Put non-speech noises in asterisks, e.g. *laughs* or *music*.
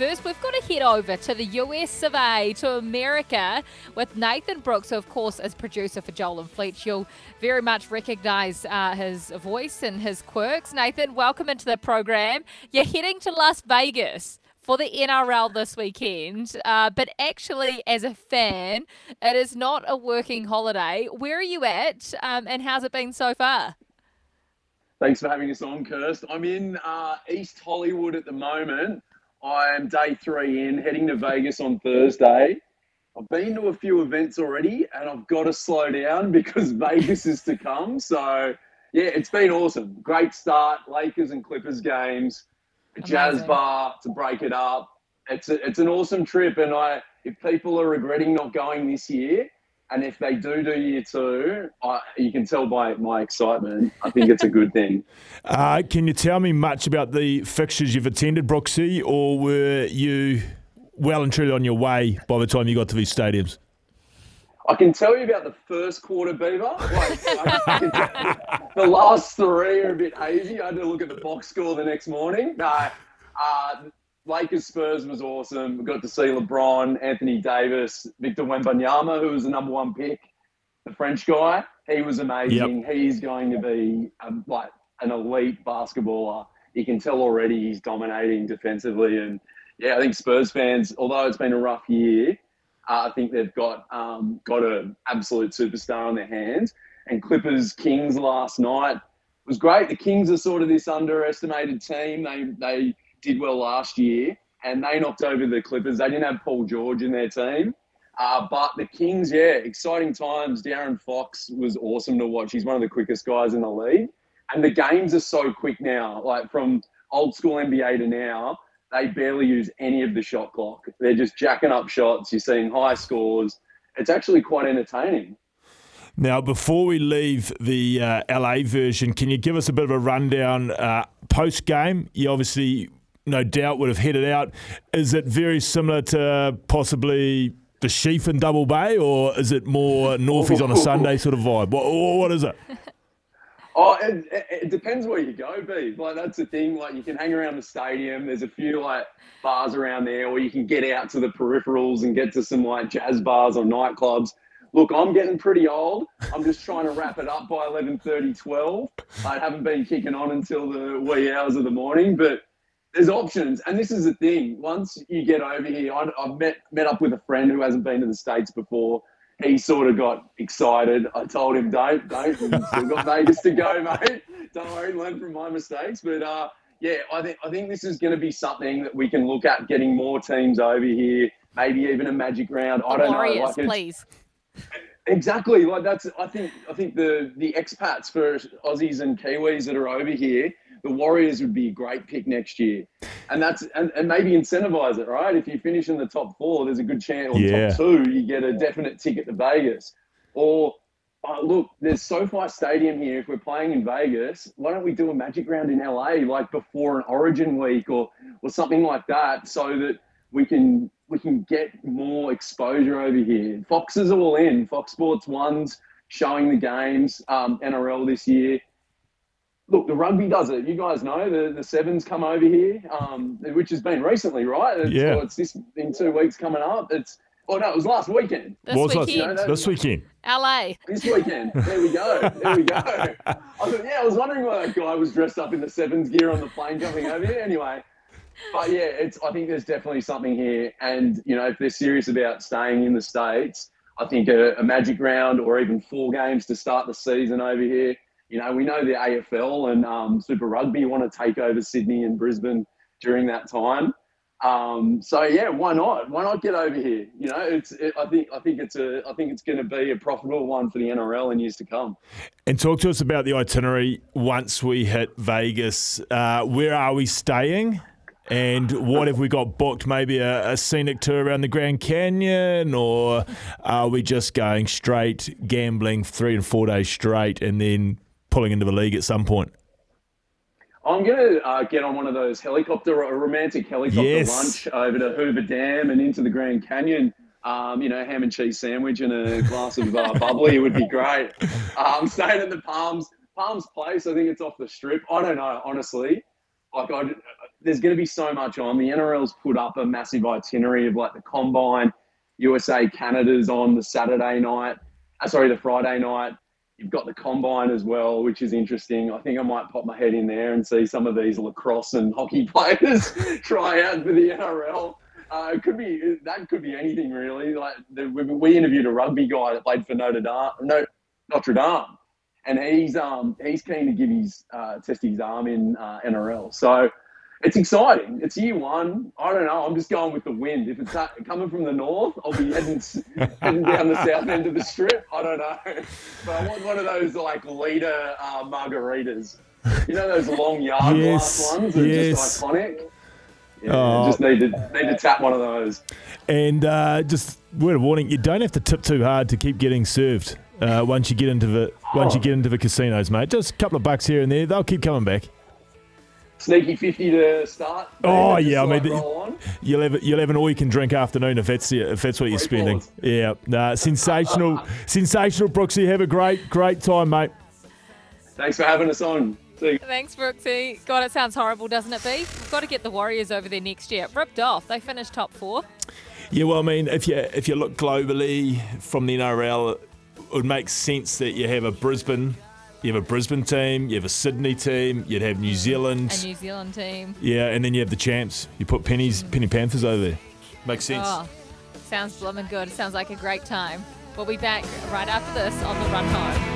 first, we've got to head over to the US of A, to America, with Nathan Brooks, who, of course, is producer for Joel and Fletch. You'll very much recognise uh, his voice and his quirks. Nathan, welcome into the program. You're heading to Las Vegas for the NRL this weekend, uh, but actually, as a fan, it is not a working holiday. Where are you at, um, and how's it been so far? Thanks for having us on, Kirst. I'm in uh, East Hollywood at the moment. I am day three in, heading to Vegas on Thursday. I've been to a few events already, and I've got to slow down *laughs* because Vegas is to come. So, yeah, it's been awesome. Great start. Lakers and Clippers games, a jazz Amazing. bar to break it up. It's a, it's an awesome trip, and I if people are regretting not going this year, and if they do do year two, I, you can tell by my excitement. I think it's a good *laughs* thing. Uh, can you tell me much about the fixtures you've attended, Brooksy, or were you well and truly on your way by the time you got to these stadiums? I can tell you about the first quarter, Beaver. Like, I- I can tell- the last three are a bit hazy. I had to look at the box score the next morning. No, uh, Lakers Spurs was awesome. We got to see LeBron, Anthony Davis, Victor Wembanyama, who was the number one pick, the French guy. He was amazing. He's going to be um, like an elite basketballer. You can tell already he's dominating defensively. And yeah, I think Spurs fans, although it's been a rough year, uh, I think they've got um, got an absolute superstar on their hands. And Clippers Kings last night was great. The Kings are sort of this underestimated team. They they did well last year, and they knocked over the Clippers. They didn't have Paul George in their team. Uh, but the Kings, yeah, exciting times. De'Aaron Fox was awesome to watch. He's one of the quickest guys in the league. And the games are so quick now, like from old school NBA to now, they barely use any of the shot clock. They're just jacking up shots. You're seeing high scores. It's actually quite entertaining. Now, before we leave the uh, LA version, can you give us a bit of a rundown uh, post game? You obviously, no doubt, would have headed out. Is it very similar to possibly the Sheaf in Double Bay, or is it more Northies on a *laughs* Sunday sort of vibe? What, what is it? *laughs* Oh, it, it, it depends where you go, B. Like that's the thing. Like you can hang around the stadium. There's a few like bars around there, or you can get out to the peripherals and get to some like jazz bars or nightclubs. Look, I'm getting pretty old. I'm just trying to wrap it up by 11:30, 12. I haven't been kicking on until the wee hours of the morning, but there's options. And this is the thing. Once you get over here, I, I've met met up with a friend who hasn't been to the states before. He sort of got excited. I told him, "Don't, don't. We've still got *laughs* Vegas to go, mate. Don't worry, learn from my mistakes." But uh, yeah, I think I think this is going to be something that we can look at getting more teams over here. Maybe even a magic round. I don't Warriors, know. Like please. Exactly. Like that's I think I think the the expats for Aussies and Kiwis that are over here, the Warriors would be a great pick next year. And that's and, and maybe incentivize it, right? If you finish in the top four, there's a good chance or Yeah. top two, you get a definite ticket to Vegas. Or uh, look, there's SoFi Stadium here. If we're playing in Vegas, why don't we do a Magic Round in LA, like before an Origin week or or something like that, so that we can we can get more exposure over here. Fox is all in. Fox Sports One's showing the games. Um, NRL this year. Look, the rugby does it. You guys know the, the sevens come over here, um, which has been recently, right? It's, Yeah. well, it's this in two weeks coming up. It's oh no, it was last weekend. This What's that? weekend, This weekend. LA. This weekend. There we go. There we go. I thought, yeah, I was wondering why that guy was dressed up in the sevens gear on the plane coming over here. Anyway, but yeah, it's. I think there's definitely something here, and you know, if they're serious about staying in the states, I think a, a magic round or even four games to start the season over here. You know, we know the AFL and um, Super Rugby want to take over Sydney and Brisbane during that time. Um, so yeah, why not? Why not get over here? You know, it's. It, I think. I think it's a. I think it's going to be a profitable one for the NRL in years to come. And talk to us about the itinerary once we hit Vegas. Uh, where are we staying? And what have we got booked? Maybe a, a scenic tour around the Grand Canyon, or are we just going straight gambling three and four days straight and then pulling into the league at some point? I'm going to uh, get on one of those helicopter, a romantic helicopter Yes. lunch over to Hoover Dam and into the Grand Canyon. Um, you know, ham and cheese sandwich and a glass of uh, *laughs* bubbly would be great. Um, staying at the Palms, Palms Place. I think it's off the strip. I don't know, honestly. Like I, there's going to be so much on. The NRL's put up a massive itinerary of like the combine, USA Canada's on the Saturday night, uh, sorry, the Friday night. You've got the combine as well, which is interesting. I think I might pop my head in there and see some of these lacrosse and hockey *laughs* players *laughs* try out for the NRL. Uh, it could be that could be anything really. Like the, we, we interviewed a rugby guy that played for Notre Dame, no, Notre Dame, and he's um he's keen to give his uh, test his arm in uh, NRL. So it's exciting. It's year one. I don't know. I'm just going with the wind. If it's coming from the north, I'll be heading, heading down the south end of the strip. I don't know. *laughs* But I want one of those like leader uh, margaritas. You know those long yard Yes, glass ones that are yes. just iconic. Yeah, Oh. just need to need to tap one of those. And uh, just word of warning: you don't have to tip too hard to keep getting served. Uh, once you get into the once you Oh. get into the casinos, mate, just a couple of bucks here and there, they'll keep coming back. Sneaky fifty to start. Oh, yeah, I mean, roll on. You'll have you'll have an all you can drink afternoon if that's if that's what you're spending. Yeah, nah, sensational, *laughs* sensational, Brooksy. Have a great great time, mate. Thanks for having us on. See you. Thanks, Brooksy. God, it sounds horrible, doesn't it, B? We've got to get the Warriors over there next year. Ripped off. They finished top four. Yeah, well, I mean, if you if you look globally from the NRL, it would make sense that you have a Brisbane, you have a Brisbane team, you have a Sydney team, you'd have New Zealand, A New Zealand team. yeah, and then you have the champs. You put pennies, mm. penny Panthers over there. Makes sense. Oh, sounds blooming good. Sounds like a great time. We'll be back right after this on the run home.